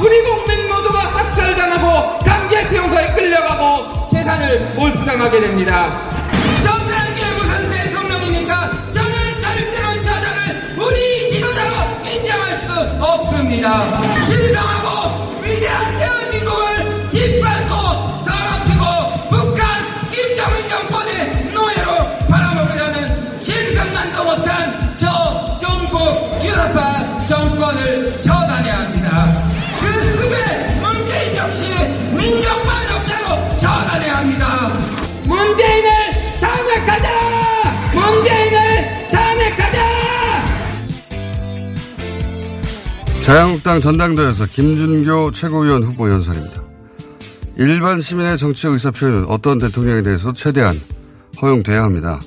우리 국민 모두가 학살당하고 강제 수용소에 끌려가고 재산을 몰수당하게 됩니다. 저들한 게 무슨 대통령입니까? 저는 절대로 저들을 우리 지도자로 인정할 수 없습니다. 신성하고 위대한 대한민국 문재인을 탄핵하자! 문재인을 탄핵하자! 자유한국당 전당대회에서 김준교 최고위원 후보 연설입니다. 일반 시민의 정치적 의사표현은 어떤 대통령에 대해서 최대한 허용돼야 합니다.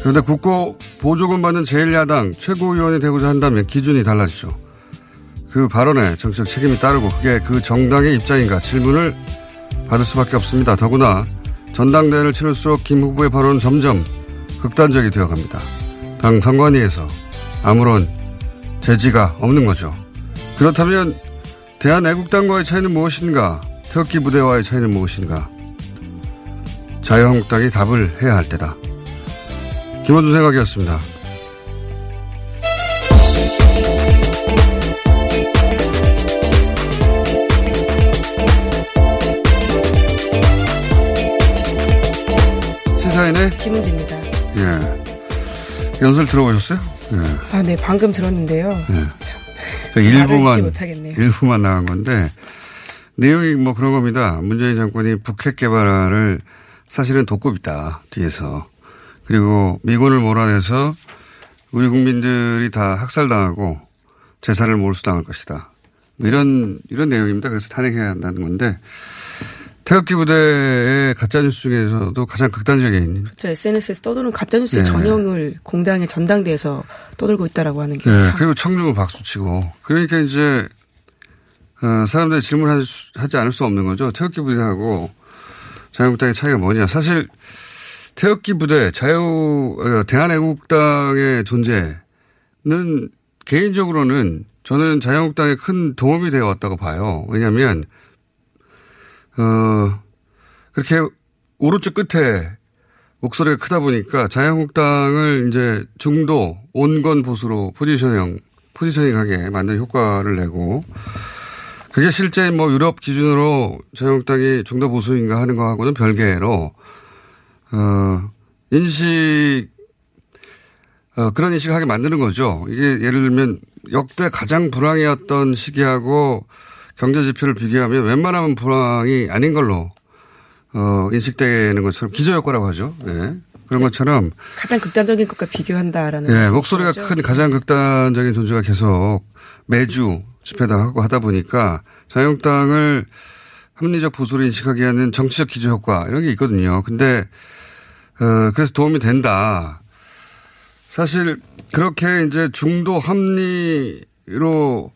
그런데 국고 보조금 받는 제1야당 최고위원이 되고자 한다면 기준이 달라지죠. 그 발언에 정치적 책임이 따르고 그게 그 정당의 입장인가 질문을 받을 수밖에 없습니다. 더구나 전당대회를 치를수록 김 후보의 발언은 점점 극단적이 되어갑니다. 당 선관위에서 아무런 제지가 없는 거죠. 그렇다면 대한애국당과의 차이는 무엇인가? 태극기 부대와의 차이는 무엇인가? 자유한국당이 답을 해야 할 때다. 김원준 생각이었습니다. 김은지입니다. 예. 연설 들어보셨어요? 예. 아, 네, 방금 들었는데요. 예. 일부만. 일부만 나간 건데 내용이 뭐 그런 겁니다. 문재인 정권이 북핵 개발을 사실은 돕고 있다 뒤에서 그리고 미군을 몰아내서 우리 국민들이 다 학살당하고 재산을 몰수당할 것이다. 뭐 이런 이런 내용입니다. 그래서 탄핵해야 한다는 건데 태극기 부대의 가짜뉴스 중에서도 가장 극단적인 저 SNS에서 떠도는 가짜뉴스의 예. 전형을 공당의 전당대에서 떠들고 있다라고 하는 게 네, 참. 그리고 청중은 박수 치고. 그러니까 이제, 어, 사람들이 질문하지 하지 않을 수 없는 거죠. 태극기 부대하고 자유한국당의 차이가 뭐냐. 사실 태극기 부대, 자유, 어, 대한애국당의 존재는 개인적으로는 저는 자유한국당에 큰 도움이 되어 왔다고 봐요. 왜냐하면, 어, 그렇게 오른쪽 끝에 목소리가 크다 보니까 자유한국당을 이제 중도 온건 보수로 포지셔닝 포지셔닝하게 만드는 효과를 내고 그게 실제 뭐 유럽 기준으로 자유한국당이 중도 보수인가 하는 거하고는 별개로 어 인식 어 그런 인식을 하게 만드는 거죠. 이게 예를 들면 역대 가장 불황이었던 시기하고 경제 지표를 비교하면 웬만하면 불황이 아닌 걸로 어, 인식되는 것처럼 기저효과라고 하죠. 예. 그런 것처럼 가장 극단적인 것과 비교한다라는. 예, 말씀이시죠? 목소리가 큰 가장 극단적인 존재가 계속 매주 집회당하고 하다 보니까 자유한국당을 합리적 보수로 인식하게 하는 정치적 기저효과 이런 게 있거든요. 근데 어, 그래서 도움이 된다. 사실 그렇게 이제 중도 합리로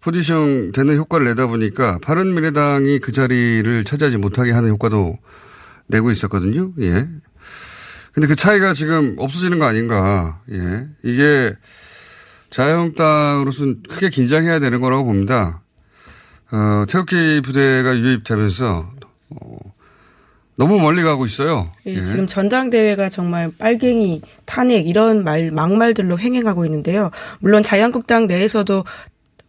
포지션 되는 효과를 내다 보니까 바른미래당이 그 자리를 차지하지 못하게 하는 효과도 내고 있었거든요. 예. 근데 그 차이가 지금 없어지는 거 아닌가. 예. 이게 자유한국당으로서는 크게 긴장해야 되는 거라고 봅니다. 어, 태극기 부대가 유입되면서 어, 너무 멀리 가고 있어요. 예, 예. 지금 전당대회가 정말 빨갱이, 탄핵 이런 말 막말들로 행행하고 있는데요. 물론 자유한국당 내에서도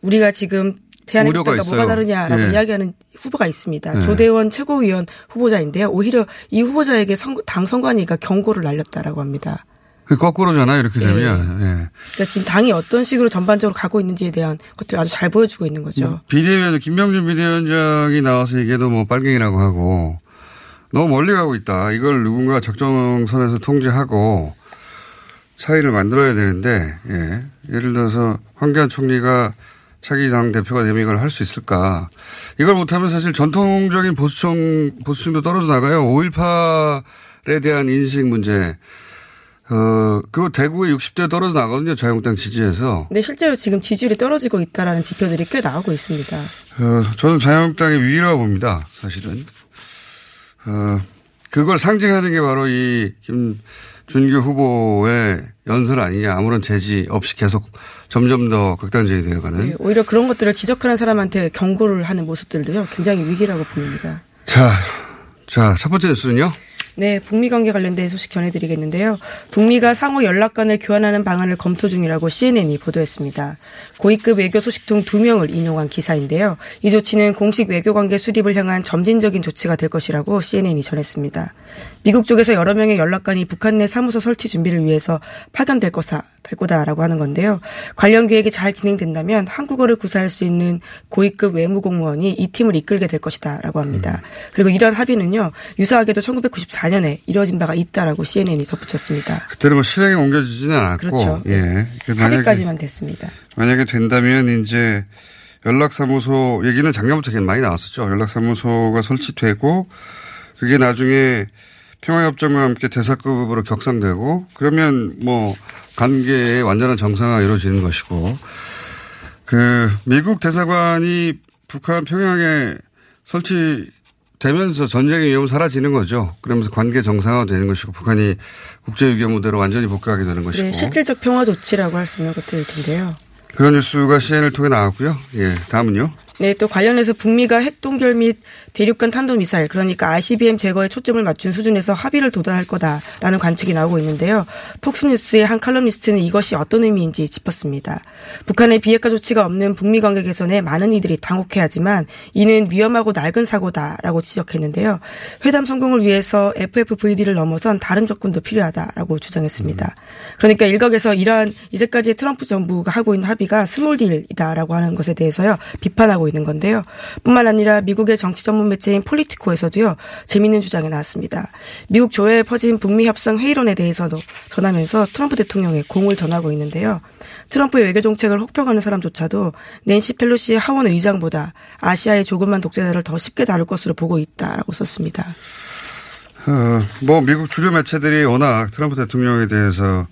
우리가 지금 대한민국과 우려가 뭐가. 다르냐라고 예. 이야기하는 후보가 있습니다. 예. 조대원 최고위원 후보자인데요. 오히려 이 후보자에게 선, 당 선관위가 경고를 날렸다라고 합니다. 그 거꾸로잖아요. 이렇게 되면. 예. 그러니까 지금 당이 어떤 식으로 전반적으로 가고 있는지에 대한 것들을 아주 잘 보여주고 있는 거죠. 비대위원 김병준 비대위원장이 나와서 얘기해도 뭐 빨갱이라고 하고 너무 멀리 가고 있다. 이걸 누군가 적정선에서 통제하고 차이를 만들어야 되는데 예. 예를 들어서 황교안 총리가 차기 당 대표가 되면 이걸 할 수 있을까? 이걸 못하면 사실 전통적인 보수층 보수층도 떨어져 나가요. 5.18에 대한 인식 문제. 어, 그거 대구에 60대 떨어져 나거든요. 자유한국당 지지에서. 근데 실제로 지금 지지율이 떨어지고 있다라는 지표들이 꽤 나오고 있습니다. 어, 저는 자유한국당의 위기라고 봅니다. 사실은. 어, 그걸 상징하는 게 바로 이 김 준규 후보의 연설 아니냐. 아무런 제지 없이 계속 점점 더 극단적이 되어가는. 예, 오히려 그런 것들을 지적하는 사람한테 경고를 하는 모습들도요. 굉장히 위기라고 보입니다. 자, 자, 첫 번째 뉴스는요. 네, 북미 관계 관련된 소식 전해드리겠는데요. 북미가 상호 연락관을 교환하는 방안을 검토 중이라고 CNN이 보도했습니다. 고위급 외교 소식통 두 명을 인용한 기사인데요. 이 조치는 공식 외교 관계 수립을 향한 점진적인 조치가 될 것이라고 CNN이 전했습니다. 미국 쪽에서 여러 명의 연락관이 북한 내 사무소 설치 준비를 위해서 파견될 거사 될 거다라고 하는 건데요. 관련 계획이 잘 진행된다면 한국어를 구사할 수 있는 고위급 외무 공무원이 이 팀을 이끌게 될 것이다라고 합니다. 그리고 이러한 합의는요. 유사하게도 1994년에 이뤄진 바가 있다라고 CNN이 덧붙였습니다. 그때는 뭐 실행에 옮겨지지는 않았고. 그렇죠. 예. 그 만약에, 합의까지만 됐습니다. 만약에 된다면 이제 연락사무소 얘기는 작년부터 많이 나왔었죠. 연락사무소가 설치되고 그게 나중에 평화협정과 함께 대사급으로 격상되고 그러면 뭐 관계의 완전한 정상화가 이루어지는 것이고 그 미국 대사관이 북한 평양에 설치되면서 전쟁의 위험은 사라지는 거죠. 그러면서 관계 정상화 되는 것이고 북한이 국제유교 무대로 완전히 복귀하게 되는 것이고 네, 실질적 평화 조치라고 할 수 있는 것들일 텐데요. 그런 뉴스가 CNN을 통해 나왔고요. 예, 다음은요. 네, 또 관련해서 북미가 핵동결 및 대륙간 탄도미사일, 그러니까 ICBM 제거에 초점을 맞춘 수준에서 합의를 도달할 거다라는 관측이 나오고 있는데요. 폭스뉴스의 한 칼럼니스트는 이것이 어떤 의미인지 짚었습니다. 북한의 비핵화 조치가 없는 북미 관계 개선에 많은 이들이 당혹해하지만 이는 위험하고 낡은 사고다라고 지적했는데요. 회담 성공을 위해서 FFVD를 넘어선 다른 조건도 필요하다라고 주장했습니다. 그러니까 일각에서 이러한 이제까지 트럼프 정부가 하고 있는 합의가 small deal이다라고 하는 것에 대해서요 비판하고 있는 건데요. 뿐만 아니라 미국의 정치 전문 매체인 폴리티코에서도요 재밌는 주장이 나왔습니다. 미국 조야에 퍼진 북미 협상 회의론에 대해서도 전하면서 트럼프 대통령에 공을 전하고 있는데요. 트럼프의 외교 정책을 혹평하는 사람조차도 낸시 펠로시의 하원 의장보다 아시아의 조그만 독재자를 더 쉽게 다룰 것으로 보고 있다라고 썼습니다. 어, 뭐 미국 주류 매체들이 워낙 트럼프 대통령에 대해서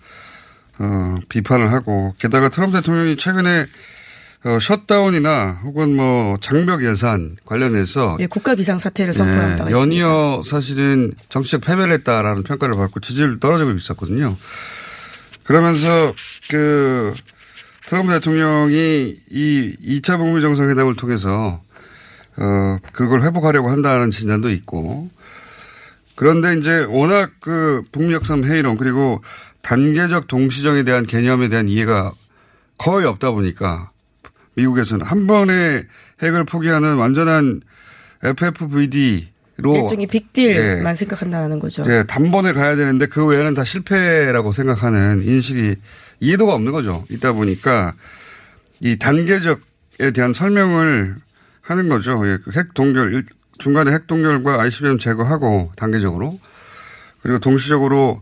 어, 비판을 하고 게다가 트럼프 대통령이 최근에 어, 셧다운이나 혹은 뭐 장벽 예산 관련해서 네, 국가 비상 사태를 선포한 바가 예, 있습니다. 연이어 사실은 정치적 패배를 했다라는 평가를 받고 지지율 떨어지고 있었거든요. 그러면서 그 트럼프 대통령이 이 2차 북미 정상회담을 통해서 어 그걸 회복하려고 한다는 진단도 있고 그런데 이제 워낙 그 북미 역삼 회의론 그리고 단계적 동시정에 대한 개념에 대한 이해가 거의 없다 보니까 미국에서는 한 번에 핵을 포기하는 완전한 FFVD로 일종의 빅딜만 예. 생각한다는 거죠. 예, 단번에 가야 되는데 그 외에는 다 실패라고 생각하는 인식이 이해도가 없는 거죠. 있다 보니까 이 단계적에 대한 설명을 하는 거죠. 예, 그핵 동결 일- 중간에 핵 동결과 ICBM 제거하고 단계적으로 그리고 동시적으로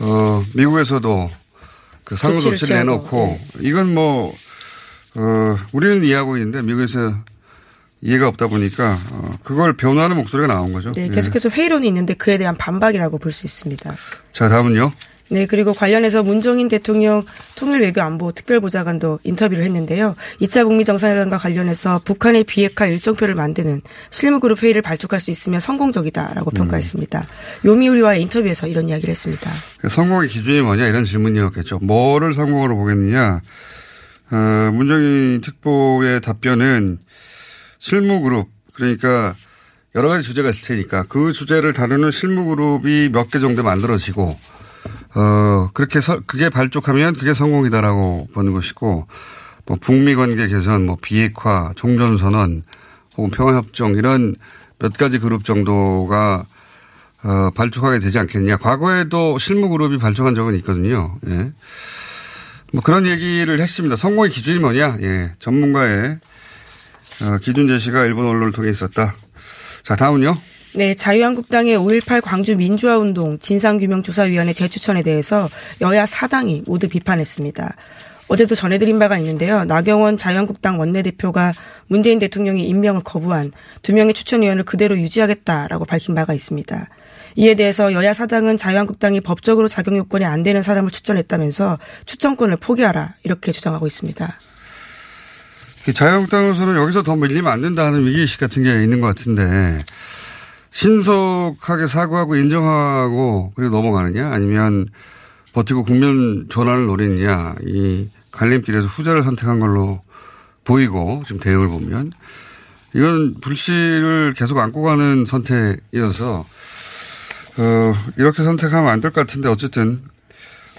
어 미국에서도 그 상호 조치를 내놓고 이건 뭐 어, 우리는 이해하고 있는데 미국에서 이해가 없다 보니까 어, 그걸 변호하는 목소리가 나온 거죠. 네, 예. 계속해서 회의론이 있는데 그에 대한 반박이라고 볼 수 있습니다. 자, 다음은요. 네, 그리고 관련해서 문정인 대통령 통일 외교 안보 특별보좌관도 인터뷰를 했는데요. 2차 북미 정상회담과 관련해서 북한의 비핵화 일정표를 만드는 실무그룹 회의를 발족할 수 있으면 성공적이다라고 평가했습니다. 요미우리와의 인터뷰에서 이런 이야기를 했습니다. 그 성공의 기준이 뭐냐 이런 질문이었겠죠. 뭐를 성공으로 보겠느냐. 어, 문정인 특보의 답변은 실무그룹 그러니까 여러 가지 주제가 있을 테니까 그 주제를 다루는 실무그룹이 몇 개 정도 만들어지고 어, 그렇게 서, 그게 발족하면 그게 성공이다라고 보는 것이고, 뭐, 북미 관계 개선, 뭐, 비핵화, 종전 선언, 혹은 평화협정, 이런 몇 가지 그룹 정도가, 어, 발족하게 되지 않겠냐. 과거에도 실무 그룹이 발족한 적은 있거든요. 예. 뭐 그런 얘기를 했습니다. 성공의 기준이 뭐냐. 예. 전문가의, 어, 기준 제시가 일본 언론을 통해 있었다. 자, 다음은요. 네, 자유한국당의 5.18 광주 민주화운동 진상규명조사위원회 재추천에 대해서 여야 사당이 모두 비판했습니다. 어제도 전해드린 바가 있는데요. 나경원 자유한국당 원내대표가 문재인 대통령이 임명을 거부한 두 명의 추천위원을 그대로 유지하겠다라고 밝힌 바가 있습니다. 이에 대해서 여야 사당은 자유한국당이 법적으로 자격 요건이 안 되는 사람을 추천했다면서 추천권을 포기하라 이렇게 주장하고 있습니다. 자유한국당에서는 여기서 더 밀리면 안 된다는 위기의식 같은 게 있는 것 같은데 신속하게 사과하고 인정하고 그리고 넘어가느냐 아니면 버티고 국면 전환을 노리느냐 이 갈림길에서 후자를 선택한 걸로 보이고 지금 대응을 보면 이건 불씨를 계속 안고 가는 선택이어서 어 이렇게 선택하면 안 될 것 같은데 어쨌든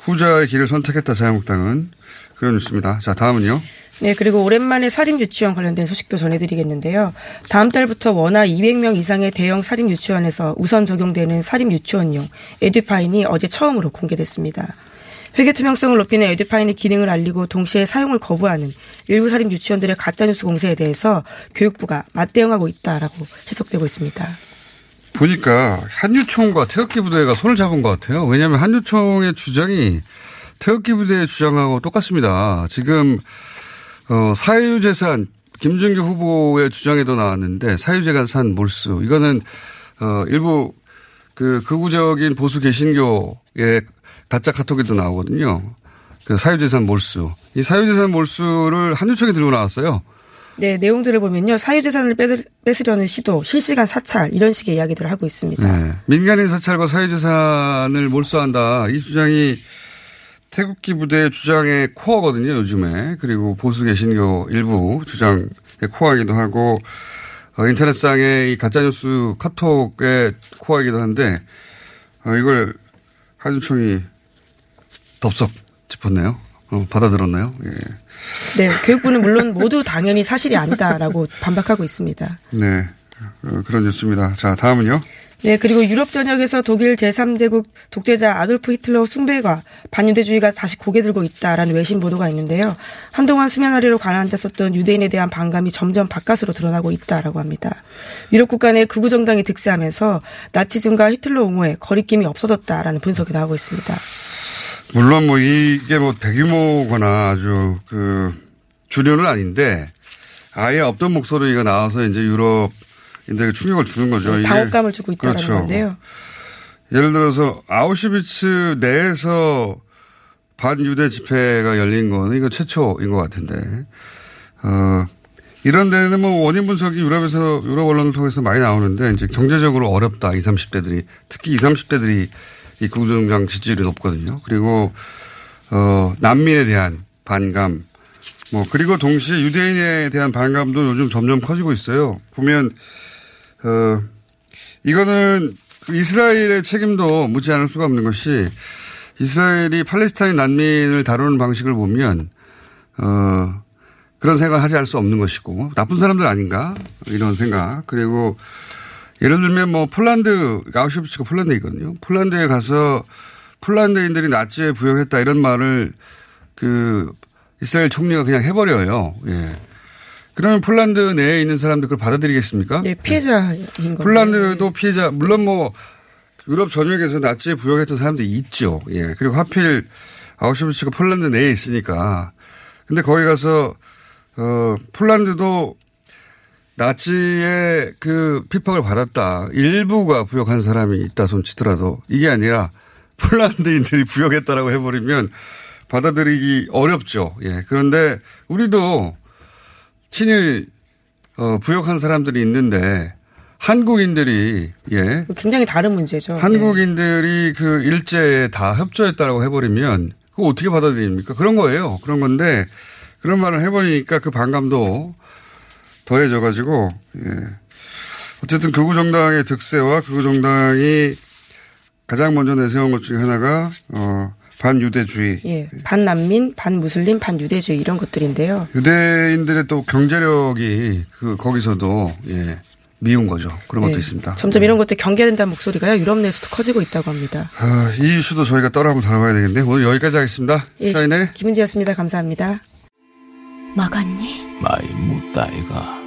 후자의 길을 선택했다 자유한국당은 그런 뉴스입니다. 자 다음은요. 네, 그리고 오랜만에 살인 유치원 관련된 소식도 전해드리겠는데요. 다음 달부터 원화 200명 이상의 대형 살인 유치원에서 우선 적용되는 살인 유치원용 에듀파인이 어제 처음으로 공개됐습니다. 회계 투명성을 높이는 에듀파인의 기능을 알리고 동시에 사용을 거부하는 일부 살인 유치원들의 가짜뉴스 공세에 대해서 교육부가 맞대응하고 있다라고 해석되고 있습니다. 보니까 한유총과 태극기 부대가 손을 잡은 것 같아요. 왜냐하면 한유총의 주장이 태극기 부대의 주장하고 똑같습니다. 지금 어, 사유재산 김준규 후보의 주장에도 나왔는데 사유재산 몰수 이거는 어, 일부 그 극우적인 보수 개신교의 가짜 카톡에도 나오거든요. 그 사유재산 몰수 이 사유재산 몰수를 한유총이 들고 나왔어요. 네, 내용들을 보면요. 사유재산을 뺏으려는 시도, 실시간 사찰, 이런 식의 이야기들을 하고 있습니다. 네. 민간인 사찰과 사유재산을 몰수한다. 이 주장이 태극기 부대 주장의 코어거든요, 요즘에. 그리고 보수 개신교 일부 주장의 코어이기도 하고, 어, 인터넷상의 이 가짜뉴스 카톡의 코어이기도 한데, 어, 이걸 한준총이 덥석 짚었네요. 어, 받아들었나요? 예. 네, 교육부는 물론 모두 당연히 사실이 아니다라고 반박하고 있습니다. 네, 어, 그런 뉴스입니다. 자, 다음은요. 네, 그리고 유럽 전역에서 독일 제3제국 독재자 아돌프 히틀러 숭배가 반유대주의가 다시 고개 들고 있다라는 외신 보도가 있는데요. 한동안 수면 아래로 가라앉았었던 유대인에 대한 반감이 점점 바깥으로 드러나고 있다라고 합니다. 유럽 국가 내 극우 정당이 득세하면서 나치즘과 히틀러 옹호에 거리낌이 없어졌다라는 분석이 나오고 있습니다. 물론 뭐 이게 뭐 대규모거나 아주 그 주류는 아닌데 아예 없던 목소리가 나와서 이제 유럽 인들에게 충격을 주는 거죠. 당혹감을 주고 있다는 그렇죠. 건데요. 예를 들어서 아우슈비츠 내에서 반유대 집회가 열린 거는 이거 최초인 것 같은데, 어, 이런 데는 뭐 원인 분석이 유럽에서, 유럽 언론을 통해서 많이 나오는데, 이제 경제적으로 어렵다, 20, 30대들이. 특히 20, 30대들이 이 구조정장 지지율이 높거든요. 그리고, 어, 난민에 대한 반감, 뭐, 그리고 동시에 유대인에 대한 반감도 요즘 점점 커지고 있어요. 보면, 어, 이거는 그 이스라엘의 책임도 묻지 않을 수가 없는 것이 이스라엘이 팔레스타인 난민을 다루는 방식을 보면 어, 그런 생각을 하지 않을 수 없는 것이고 나쁜 사람들 아닌가 이런 생각 그리고 예를 들면 뭐 폴란드 아우슈비츠가 폴란드이거든요. 폴란드에 가서 폴란드인들이 나치에 부역했다 이런 말을 그 이스라엘 총리가 그냥 해버려요. 예. 그러면 폴란드 내에 있는 사람들 그걸 받아들이겠습니까? 네, 피해자인 네. 폴란드도 피해자, 물론 뭐 유럽 전역에서 나치에 부역했던 사람들이 있죠. 예. 그리고 하필 아우슈비츠가 폴란드 내에 있으니까. 근데 거기 가서, 어, 폴란드도 나치의 그 핍박을 받았다. 일부가 부역한 사람이 있다 손 치더라도 이게 아니라 폴란드인들이 부여했다라고 해버리면 받아들이기 어렵죠. 예. 그런데 우리도 친일 어, 부역한 사람들이 있는데 한국인들이 예 굉장히 다른 문제죠. 한국인들이 그 일제에 다 협조했다라고 해버리면 그거 어떻게 받아들입니까? 그런 거예요. 그런 건데 그런 말을 해버리니까 그 반감도 더해져가지고 예. 어쨌든 극우 정당의 득세와 극우 정당이 가장 먼저 내세운 것 중에 하나가 어 반유대주의. 예. 반난민, 반무슬림, 반유대주의 이런 것들인데요. 유대인들의 또 경제력이 그 거기서도 예. 미운 거죠. 그런 것도 예. 있습니다. 점점 이런 것들 경계된다는 목소리가요. 유럽 내에서도 커지고 있다고 합니다. 아, 이 이슈도 저희가 따로 한번 다뤄봐야 되겠는데 오늘 여기까지 하겠습니다. 예. 사인회 김은지였습니다. 감사합니다. 먹었니? 많이 묻다이가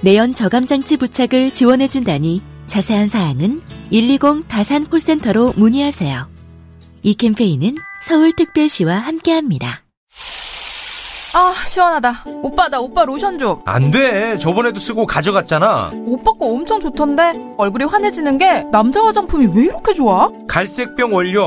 내연 저감장치 부착을 지원해준다니 자세한 사항은 120 다산 콜센터로 문의하세요. 이 캠페인은 서울특별시와 함께합니다. 아, 시원하다. 오빠, 나 오빠 로션 좀. 안 돼. 저번에도 쓰고 가져갔잖아. 오빠 거 엄청 좋던데? 얼굴이 환해지는 게 남자 화장품이 왜 이렇게 좋아? 갈색병 원료,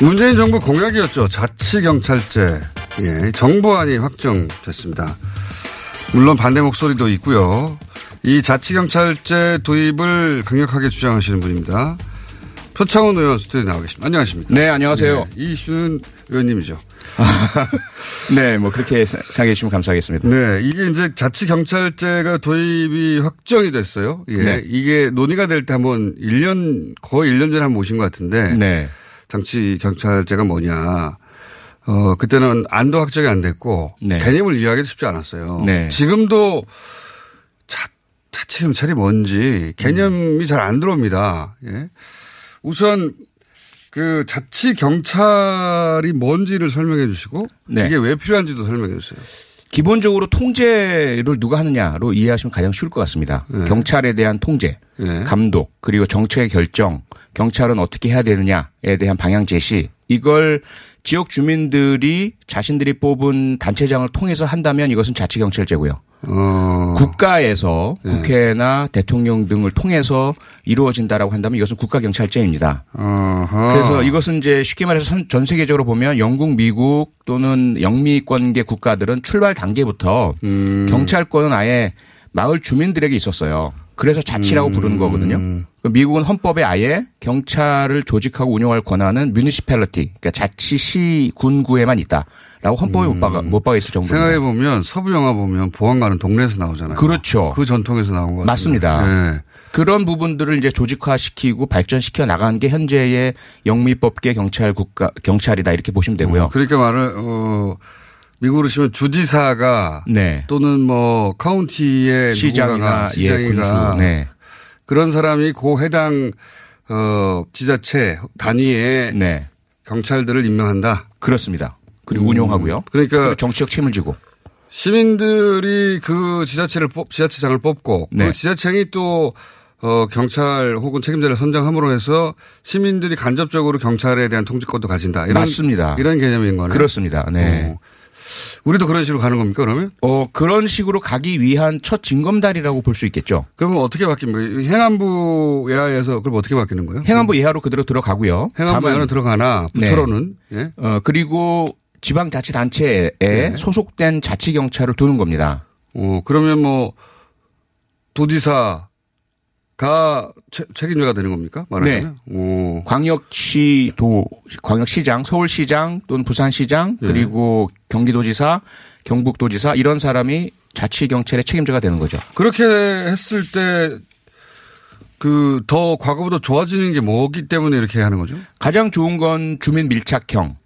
문재인 정부 공약이었죠. 자치경찰제. 예, 정부안이 확정됐습니다. 물론 반대 목소리도 있고요. 이 자치경찰제 도입을 강력하게 주장하시는 분입니다. 표창원 의원 스튜디오에 나와 계십니다. 안녕하십니까? 네, 안녕하세요. 네, 이 이슈는 의원님이죠. 네, 뭐 그렇게 생각해 주시면 감사하겠습니다. 네, 이게 이제 자치경찰제가 도입이 확정이 됐어요. 예. 네. 이게 논의가 될 때 한번 1년, 거의 1년 전에 한번 모신 것 같은데. 네. 장치경찰제가 뭐냐. 어, 그때는 안도 확정이 안 됐고. 네. 개념을 이해하기도 쉽지 않았어요. 네. 지금도 자, 자치 경찰이 뭔지 개념이 잘안 들어옵니다. 예. 우선 그 자치 경찰이 뭔지를 설명해 주시고. 네. 이게 왜 필요한지도 설명해 주세요. 기본적으로 통제를 누가 하느냐로 이해하시면 가장 쉬울 것 같습니다. 네. 경찰에 대한 통제, 네. 감독, 그리고 정책의 결정, 경찰은 어떻게 해야 되느냐에 대한 방향 제시, 이걸 지역 주민들이 자신들이 뽑은 단체장을 통해서 한다면 이것은 자치경찰제고요. 어. 국가에서 네. 국회나 대통령 등을 통해서 이루어진다라고 한다면 이것은 국가경찰제입니다. 어허. 그래서 이것은 이제 쉽게 말해서 선- 전 세계적으로 보면 영국, 미국 또는 영미권계 국가들은 출발 단계부터 음. 경찰권은 아예 마을 주민들에게 있었어요. 그래서 자치라고 음. 부르는 거거든요. 그 미국은 헌법에 아예 경찰을 조직하고 운영할 권한은 municipality, 그러니까 자치 시 군구에만 있다라고 헌법에 못 박아 못 박아 있을 정도입니다. 생각해 보면 서부 영화 보면 보안관은 동네에서 나오잖아요. 그렇죠. 그 전통에서 나온 거 맞습니다. 네. 그런 부분들을 이제 조직화시키고 발전시켜 나간 게 현재의 영미법계 경찰 국가 경찰이다 이렇게 보시면 되고요. 어, 그러니까 말을 어 미국으로 치면 주지사가 네. 또는 뭐 카운티의 시장이나, 예, 시장이가 군수, 네. 그런 사람이 그 해당 어 지자체 단위의 네. 경찰들을 임명한다. 그렇습니다. 그리고 운용하고요. 그러니까 그리고 정치적 책임을 지고. 시민들이 그 지자체를 뽑, 지자체장을 뽑고 네. 그 지자체장이 또 어, 경찰 혹은 책임자를 선정함으로 해서 시민들이 간접적으로 경찰에 대한 통제권도 가진다. 이런, 맞습니다. 이런 개념인 거네. 그렇습니다. 네. 어. 우리도 그런 식으로 가는 겁니까 그러면? 어, 그런 식으로 가기 위한 첫 징검다리라고 볼 수 있겠죠. 그러면 어떻게 바뀝니까? 행안부 예하에서 그럼 어떻게 바뀌는 거예요? 행안부 예하로 그대로 들어가고요. 행안부 예하로 들어가나 부처로는 예? 어, 그리고 지방자치단체에 네. 소속된 자치경찰을 두는 겁니다. 어, 그러면 뭐 도지사 가 채- 책임자가 되는 겁니까? 말하자면? 네. 오. 광역시도, 광역시장, 서울시장 또는 부산시장 네. 그리고 경기도지사, 경북도지사 이런 사람이 자치 경찰의 책임자가 되는 거죠. 그렇게 했을 때, 그, 더 과거보다 좋아지는 게 뭐기 때문에 이렇게 하는 거죠? 가장 좋은 건 주민 밀착형.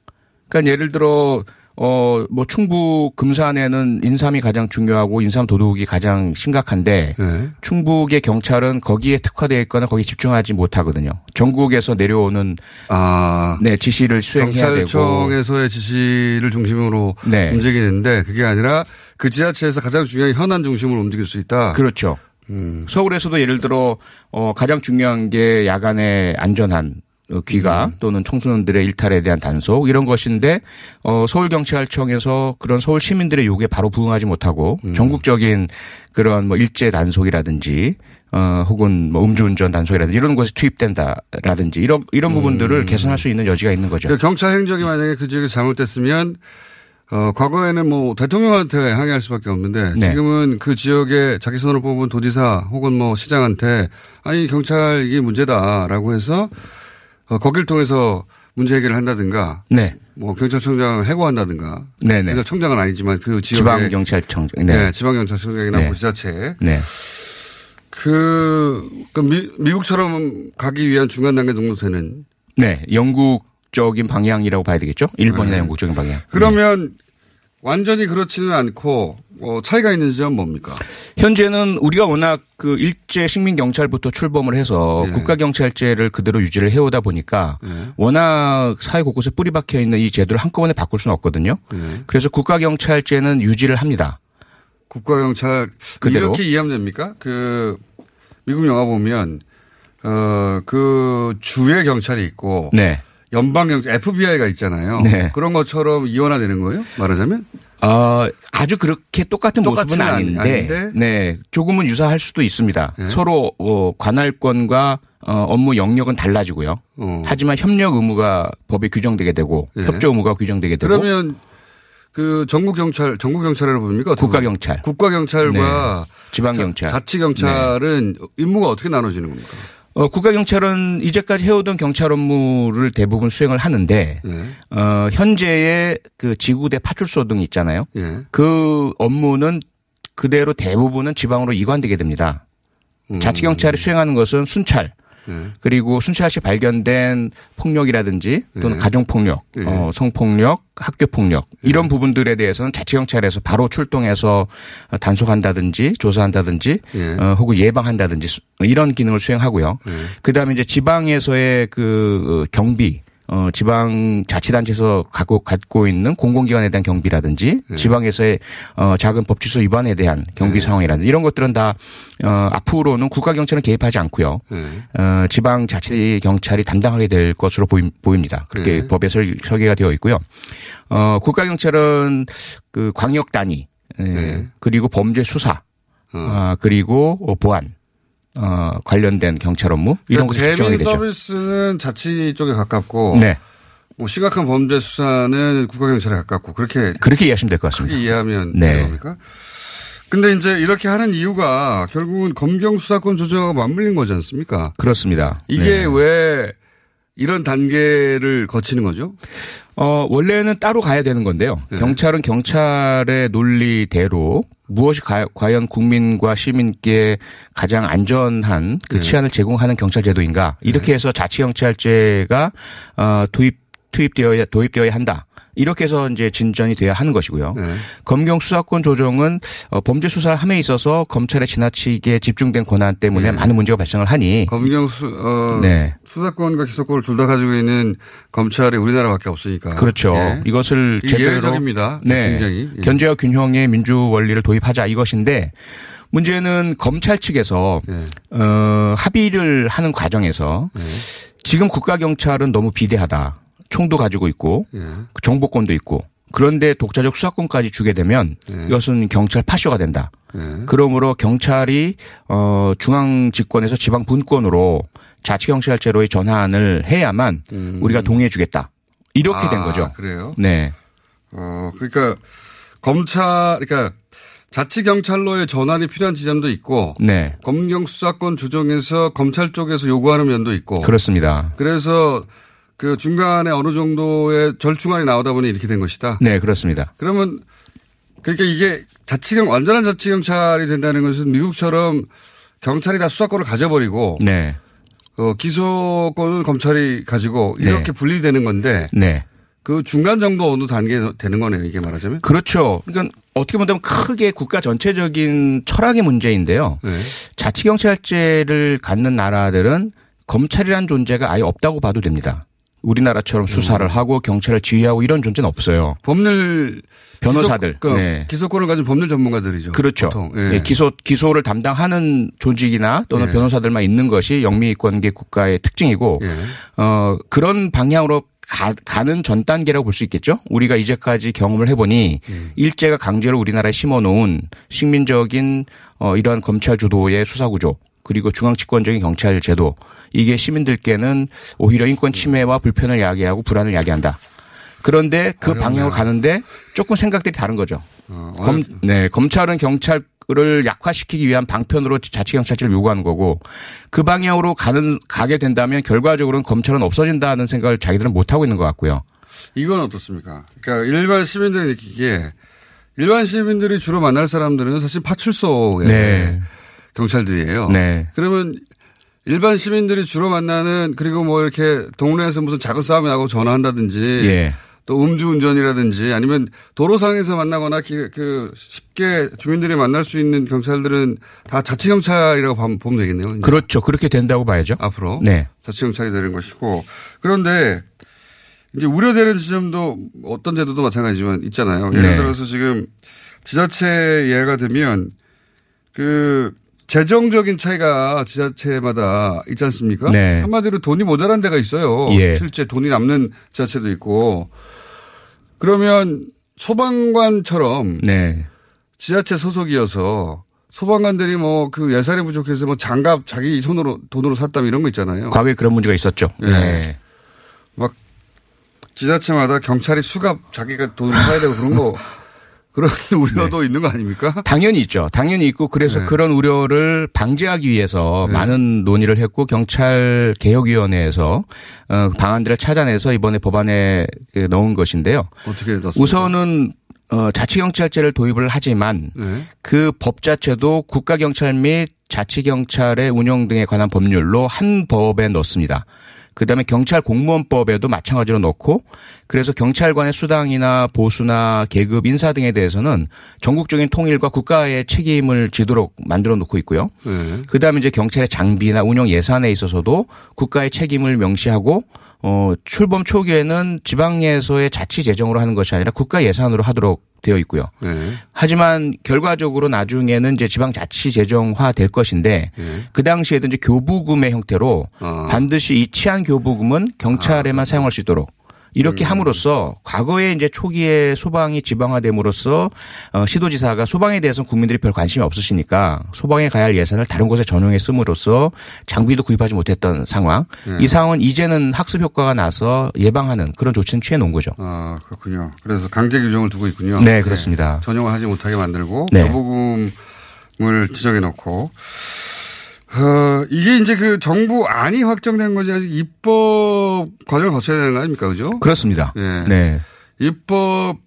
그러니까 예를 들어 어 뭐 충북 금산에는 인삼이 가장 중요하고 인삼 도둑이 가장 심각한데 네. 충북의 경찰은 거기에 특화되어 있거나 거기에 집중하지 못하거든요. 전국에서 내려오는 아. 네 지시를 수행해야 되고 경찰청에서의 지시를 중심으로 네. 움직이는데 그게 아니라 그 지자체에서 가장 중요한 현안 중심으로 움직일 수 있다. 그렇죠. 음. 서울에서도 예를 들어 어 가장 중요한 게 야간의 안전한 어, 귀가 음. 또는 청소년들의 일탈에 대한 단속 이런 것인데 어 서울 경찰청에서 그런 서울 시민들의 요구에 바로 부응하지 못하고 음. 전국적인 그런 뭐 일제 단속이라든지 어 혹은 뭐 음주운전 단속이라든지 이런 것이 투입된다라든지 이런 이런 부분들을 개선할 수 있는 여지가 있는 거죠. 음. 그 경찰 행적이 만약에 그 지역에 잘못됐으면 어, 과거에는 뭐 대통령한테 항의할 수밖에 없는데 네. 지금은 그 지역에 자기 손으로 뽑은 도지사 혹은 뭐 시장한테 아니 경찰 이게 문제다라고 해서 어, 거길 통해서 문제 해결을 한다든가 네. 뭐 경찰청장을 해고한다든가 네네. 그래서 청장은 아니지만 그 지역에 지방경찰청장. 네. 네. 지방경찰청장이나 네. 뭐 지자체 네. 그, 그 미, 미국처럼 가기 위한 중간 단계 정도 되는 네. 영국적인 방향이라고 봐야 되겠죠? 일본이나 네. 영국적인 방향. 그러면 완전히 그렇지는 않고 어, 차이가 있는 지점 뭡니까? 현재는 우리가 워낙 그 일제 식민 경찰부터 출범을 해서 네. 국가 경찰제를 그대로 유지를 해오다 보니까 워낙 사회 곳곳에 뿌리 박혀 있는 이 제도를 한꺼번에 바꿀 수는 없거든요. 네. 그래서 국가 경찰제는 유지를 합니다. 국가 경찰 그대로. 이렇게 이해하면 됩니까? 그 미국 영화 보면 어 그 주의 경찰이 있고 네. 연방 경찰 FBI가 있잖아요. 네. 그런 것처럼 이원화되는 거예요? 말하자면? 어, 아주 그렇게 똑같은 모습은 아닌데, 아닌데? 네, 조금은 유사할 수도 있습니다. 네. 서로 어, 관할권과 어, 업무 영역은 달라지고요. 어. 하지만 협력 의무가 법에 규정되게 되고 네. 협조 의무가 규정되게 되고 그러면 그 전국 경찰 전국 경찰이라고 부릅니까? 어떻게 국가? 경찰, 국가 경찰과 지방 경찰, 자치 경찰은 임무가 어떻게 나눠지는 겁니까? 어, 국가경찰은 이제까지 해오던 경찰 업무를 대부분 수행을 하는데, 예. 어, 현재의 그 지구대 파출소 등 있잖아요. 예. 그 업무는 그대로 대부분은 지방으로 이관되게 됩니다. 음. 자치경찰이 수행하는 것은 순찰, 예. 그리고 순찰 시 발견된 폭력이라든지 또는 예. 가정폭력, 예. 어, 성폭력, 학교폭력 이런 부분들에 대해서는 자치경찰에서 바로 출동해서 단속한다든지 조사한다든지 예. 어, 혹은 예방한다든지 수- 이런 기능을 수행하고요. 예. 그다음에 이제 지방에서의 그 어, 경비 어, 지방 자치단체에서 갖고, 갖고 있는 공공기관에 대한 경비라든지 예. 지방에서의 어, 작은 법치소 위반에 대한 경비 상황이라든지 이런 것들은 다 어, 앞으로는 국가경찰은 개입하지 않고요. 예. 어, 지방 자치 경찰이 담당하게 될 것으로 보임, 보입니다. 그렇게 네. 법에 설, 설계가 되어 있고요. 어, 국가 경찰은 그 광역 단위 예, 네. 그리고 범죄 수사 어. 아, 그리고 어, 보안 어, 관련된 경찰 업무 이런 것이 그러니까 집중하게 대민. 서비스는 자치 쪽에 가깝고 네. 뭐 심각한 범죄 수사는 국가 경찰에 가깝고 그렇게 그렇게 이해하시면 될 것 같습니다. 크게 이해하면 네. 되는 겁니까? 근데 이제 이렇게 하는 이유가 결국은 검경 수사권 조정하고 맞물린 거지 않습니까? 그렇습니다. 이게 네. 왜 이런 단계를 거치는 거죠? 어, 원래는 따로 가야 되는 건데요. 네. 경찰은 경찰의 논리대로 무엇이 가- 과연 국민과 시민께 가장 안전한 그 네. 치안을 제공하는 경찰 제도인가 이렇게 해서 자치경찰제가 어, 도입 투입되어야 도입되어야 한다. 이렇게 해서 이제 진전이 돼야 하는 것이고요. 네. 검경 수사권 조정은 어, 범죄 수사를 함에 있어서 검찰의 지나치게 집중된 권한 때문에 네. 많은 문제가 발생을 하니 검경 수, 어, 네. 수사권과 기소권을 둘 다 가지고 있는 검찰이 우리나라밖에 없으니까. 그렇죠. 예. 이것을 제대로 예외적입니다. 네. 굉장히. 예. 견제와 균형의 민주 원리를 도입하자 이것인데 문제는 검찰 측에서 예. 어, 합의를 하는 과정에서 예. 지금 국가 경찰은 너무 비대하다. 총도 가지고 있고 예. 그 정보권도 있고 그런데 독자적 수사권까지 주게 되면 예. 이것은 경찰 파쇼가 된다. 예. 그러므로 경찰이 어 중앙 집권에서 지방 분권으로 자치 경찰제로의 전환을 해야만 우리가 동의해 주겠다. 이렇게 된 음. 아, 거죠. 그래요? 네. 어, 그러니까 검찰, 그러니까 자치 경찰로의 전환이 필요한 지점도 있고 네. 검경 수사권 조정에서 검찰 쪽에서 요구하는 면도 있고 그렇습니다. 그래서 그 중간에 어느 정도의 절충안이 나오다 보니 이렇게 된 것이다. 네, 그렇습니다. 그러면 그러니까 이게 자치경 완전한 자치 경찰이 된다는 것은 미국처럼 경찰이 다 수사권을 가져버리고 네. 어, 기소권을 검찰이 가지고 이렇게 네. 분리되는 건데 네. 그 중간 정도 어느 단계 되는 거네요. 이게 말하자면. 그렇죠. 그러니까 어떻게 보면 크게 국가 전체적인 철학의 문제인데요. 네. 자치경찰제를 갖는 나라들은 검찰이란 존재가 아예 없다고 봐도 됩니다. 우리나라처럼 수사를 하고 경찰을 지휘하고 이런 존재는 없어요. 법률 변호사들. 기소, 그 네. 기소권을 가진 법률 전문가들이죠. 그렇죠. 보통. 예, 기소 기소를 담당하는 조직이나 또는 예. 변호사들만 있는 것이 영미권계 국가의 특징이고 예. 어 그런 방향으로 가, 가는 전 단계라고 볼 수 있겠죠. 우리가 이제까지 경험을 해보니 음. 일제가 강제로 우리나라에 심어놓은 식민적인 어 이러한 검찰 주도의 수사 구조 그리고 중앙집권적인 경찰 제도 이게 시민들께는 오히려 인권 침해와 불편을 야기하고 불안을 야기한다. 그런데 그 어렵네요. 방향으로 가는데 조금 생각들이 다른 거죠. 어, 검, 네, 검찰은 경찰을 약화시키기 위한 방편으로 자치 경찰제를 요구하는 거고 그 방향으로 가는 가게 된다면 결과적으로는 검찰은 없어진다는 생각을 자기들은 못 하고 있는 것 같고요. 이건 어떻습니까? 그러니까 일반 시민들이 느끼기에 일반 시민들이 주로 만날 사람들은 사실 파출소의 네. 경찰들이에요. 네. 그러면 일반 시민들이 주로 만나는 그리고 뭐 이렇게 동네에서 무슨 작은 싸움이 나고 전화한다든지 예. 또 음주운전이라든지 아니면 도로상에서 만나거나 기- 그 쉽게 주민들이 만날 수 있는 경찰들은 다 자치경찰이라고 봐- 보면 되겠네요. 이제. 그렇죠. 그렇게 된다고 봐야죠. 앞으로 네. 자치경찰이 되는 것이고 그런데 이제 우려되는 지점도 어떤 제도도 마찬가지지만 있잖아요. 예를 네. 들어서 지금 지자체 예가 되면 그 재정적인 차이가 지자체마다 있지 않습니까? 네. 한마디로 돈이 모자란 데가 있어요. 예. 실제 돈이 남는 지자체도 있고 그러면 소방관처럼 네. 지자체 소속이어서 소방관들이 뭐 그 예산이 부족해서 뭐 장갑 자기 손으로 돈으로 샀다면 이런 거 있잖아요. 과거에 그런 문제가 있었죠. 네. 네. 막 지자체마다 경찰이 수갑 자기가 돈을 사야 되고 그런 거 그런 우려도 있는 거 아닙니까? 당연히 있죠. 당연히 있고 그래서 네. 그런 우려를 방지하기 위해서 네. 많은 논의를 했고 경찰 개혁위원회에서 어, 방안들을 찾아내서 이번에 법안에 그 넣은 것인데요. 어떻게 넣습니까? 우선은 어, 자치경찰제를 도입을 하지만 네. 그법 자체도 국가경찰 및 자치경찰의 운영 등에 관한 법률로 한 법에 넣습니다. 그다음에 경찰 공무원법에도 마찬가지로 넣고 그래서 경찰관의 수당이나 보수나 계급 인사 등에 대해서는 전국적인 통일과 국가의 책임을 지도록 만들어 놓고 있고요. 네. 그다음에 이제 경찰의 장비나 운영 예산에 있어서도 국가의 책임을 명시하고 어 출범 초기에는 지방에서의 자치 재정으로 하는 것이 아니라 국가 예산으로 하도록 되어 있고요. 네. 하지만 결과적으로 나중에는 이제 지방 자치 재정화 될 것인데 네. 그 당시에도 이제 교부금의 형태로 어. 반드시 이 치안 교부금은 경찰에만 사용할 수 있도록 이렇게 함으로써 과거에 이제 초기에 소방이 지방화됨으로써 어, 시도지사가 소방에 대해서는 국민들이 별 관심이 없으시니까 소방에 가야 할 예산을 다른 곳에 전용해 씀으로써 장비도 구입하지 못했던 상황. 네. 이 상황은 이제는 학습 효과가 나서 예방하는 그런 조치는 취해 놓은 거죠. 아 그렇군요. 그래서 강제 규정을 두고 있군요. 네, 그렇습니다. 전용하지 못하게 만들고 네. 교부금을 지정해 놓고 어, 이게 이제 그 정부 안이 확정된 거지 아직 입법 과정을 거쳐야 되는 거 아닙니까, 그죠? 그렇습니다. 예. 네. 입법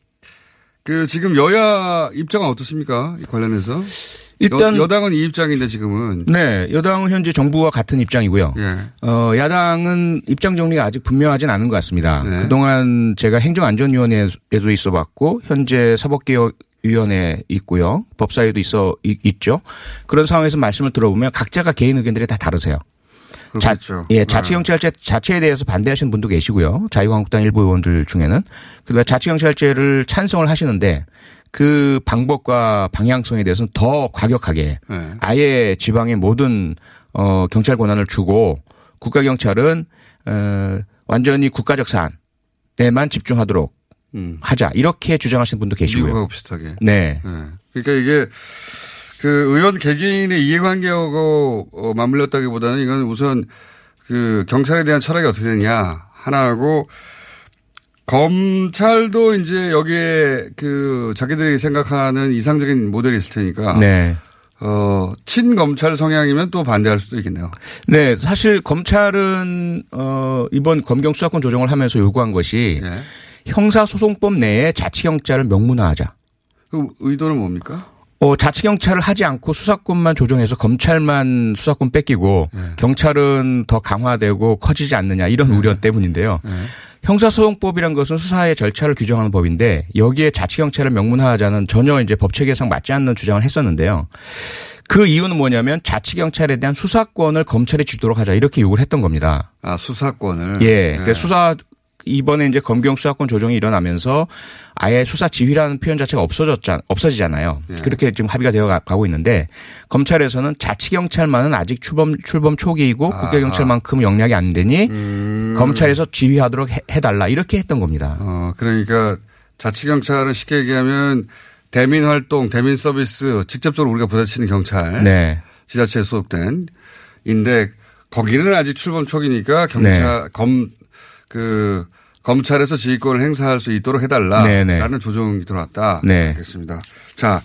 그 지금 여야 입장은 어떻습니까? 이 관련해서 일단 여, 당은이 입장인데 지금은 네, 여당은 현재 정부와 같은 입장이고요. 예. 어, 야당은 입장 정리가 아직 분명하진 않은 것 같습니다. 네. 그동안 제가 행정안전위원회에도 있어봤고 현재 사법개혁 위원회 있고요. 법사위도 있어 있- 있죠. 그런 상황에서 말씀을 들어보면 각자가 개인 의견들이 다 다르세요. 자, 그렇죠. 예, 자치경찰제 자체에 대해서 반대하시는 분도 계시고요. 자유한국당 일부 의원들 중에는 그다음에 자치경찰제를 찬성을 하시는데 그 방법과 방향성에 대해서는 더 과격하게 네. 아예 지방의 모든 어 경찰 권한을 주고 국가 경찰은 어 완전히 국가적 사안에만 집중하도록 음. 하자 이렇게 주장하시는 분도 계시고요. 미국하고 비슷하게. 네. 네. 그러니까 이게 그 의원 개개인의 이해관계하고 어, 맞물렸다기보다는 이건 우선 그 경찰에 대한 철학이 어떻게 되냐 하나하고 검찰도 이제 여기에 그 자기들이 생각하는 이상적인 모델이 있을 테니까 네. 어, 친검찰 성향이면 또 반대할 수도 있겠네요. 네, 사실 검찰은 어 이번 검경 수사권 조정을 하면서 요구한 것이 예. 형사소송법 내에 자치경찰을 명문화하자. 그 의도는 뭡니까? 어, 자치경찰을 하지 않고 수사권만 조정해서 검찰만 수사권 뺏기고 네. 경찰은 더 강화되고 커지지 않느냐 이런 우려 때문인데요. 네. 형사소송법이란 것은 수사의 절차를 규정하는 법인데 여기에 자치경찰을 명문화하자는 전혀 이제 법 체계상 맞지 않는 주장을 했었는데요. 그 이유는 뭐냐면 자치경찰에 대한 수사권을 검찰이 주도록 하자 이렇게 요구를 했던 겁니다. 아, 수사권을. 예. 네. 수사 이번에 이제 검경 수사권 조정이 일어나면서 아예 수사 지휘라는 표현 자체가 없어졌잖 없어지잖아요. 예. 그렇게 지금 합의가 되어 가- 가고 있는데 검찰에서는 자치 경찰만은 아직 출범 출범 초기이고 아. 국가 경찰만큼 역량이 안 되니 음. 검찰에서 지휘하도록 해- 해달라 이렇게 했던 겁니다. 어, 그러니까 자치 경찰은 쉽게 얘기하면 대민 활동, 대민 서비스 직접적으로 우리가 부딪히는 경찰. 네. 지자체에 소속된 인데 거기는 아직 출범 초기니까 경찰 네. 검 그 검찰에서 지휘권을 행사할 수 있도록 해달라라는 네, 조정이 들어왔다. 네. 알겠습니다. 자,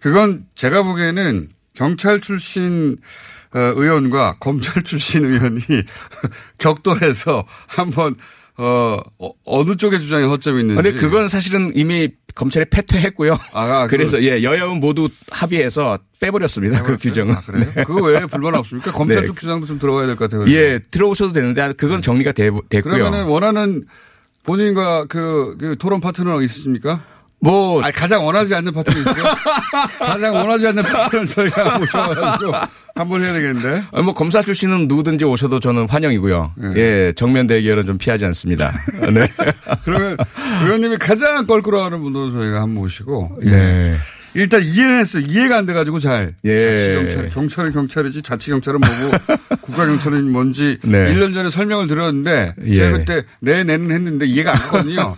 그건 제가 보기에는 경찰 출신 어, 의원과 검찰 출신 의원이 격돌해서 한번 어, 어, 어느 쪽의 주장이 허점이 있는지. 근데 그건 사실은 이미 검찰이 패퇴했고요. 아, 그래서 그- 예 여야은 모두 합의해서 빼버렸습니다. 그 규정은. 아, 그래요? 네. 그거 왜 불만 없습니까? 검찰 네. 쪽 주장도 좀 들어가야 될 것 같아요. 예 들어오셔도 되는데 그건 정리가 되, 됐고요. 그러면은 원하는 본인과 그, 그 토론 파트너 있으십니까? 뭐 아니, 가장 원하지 않는 파트너 있어요? 가장 원하지 않는 파트너를 저희가 모셔가지고 한번 해야 되겠는데. 아, 뭐 검사 출신은 누구든지 오셔도 저는 환영이고요. 네. 예, 정면 대결은 좀 피하지 않습니다. 네. 그러면 의원님이 가장 껄끄러워하는 분도 저희가 한번 모시고. 예. 네. 일단 이해는 했어요. 이해가 안 돼가지고 잘. 예. 자치경찰, 경찰은 경찰이지 자치경찰은 뭐고 국가경찰은 뭔지 네. 1년 전에 설명을 드렸는데 예. 제가 그때 네, 내는 했는데 이해가 안 갔거든요.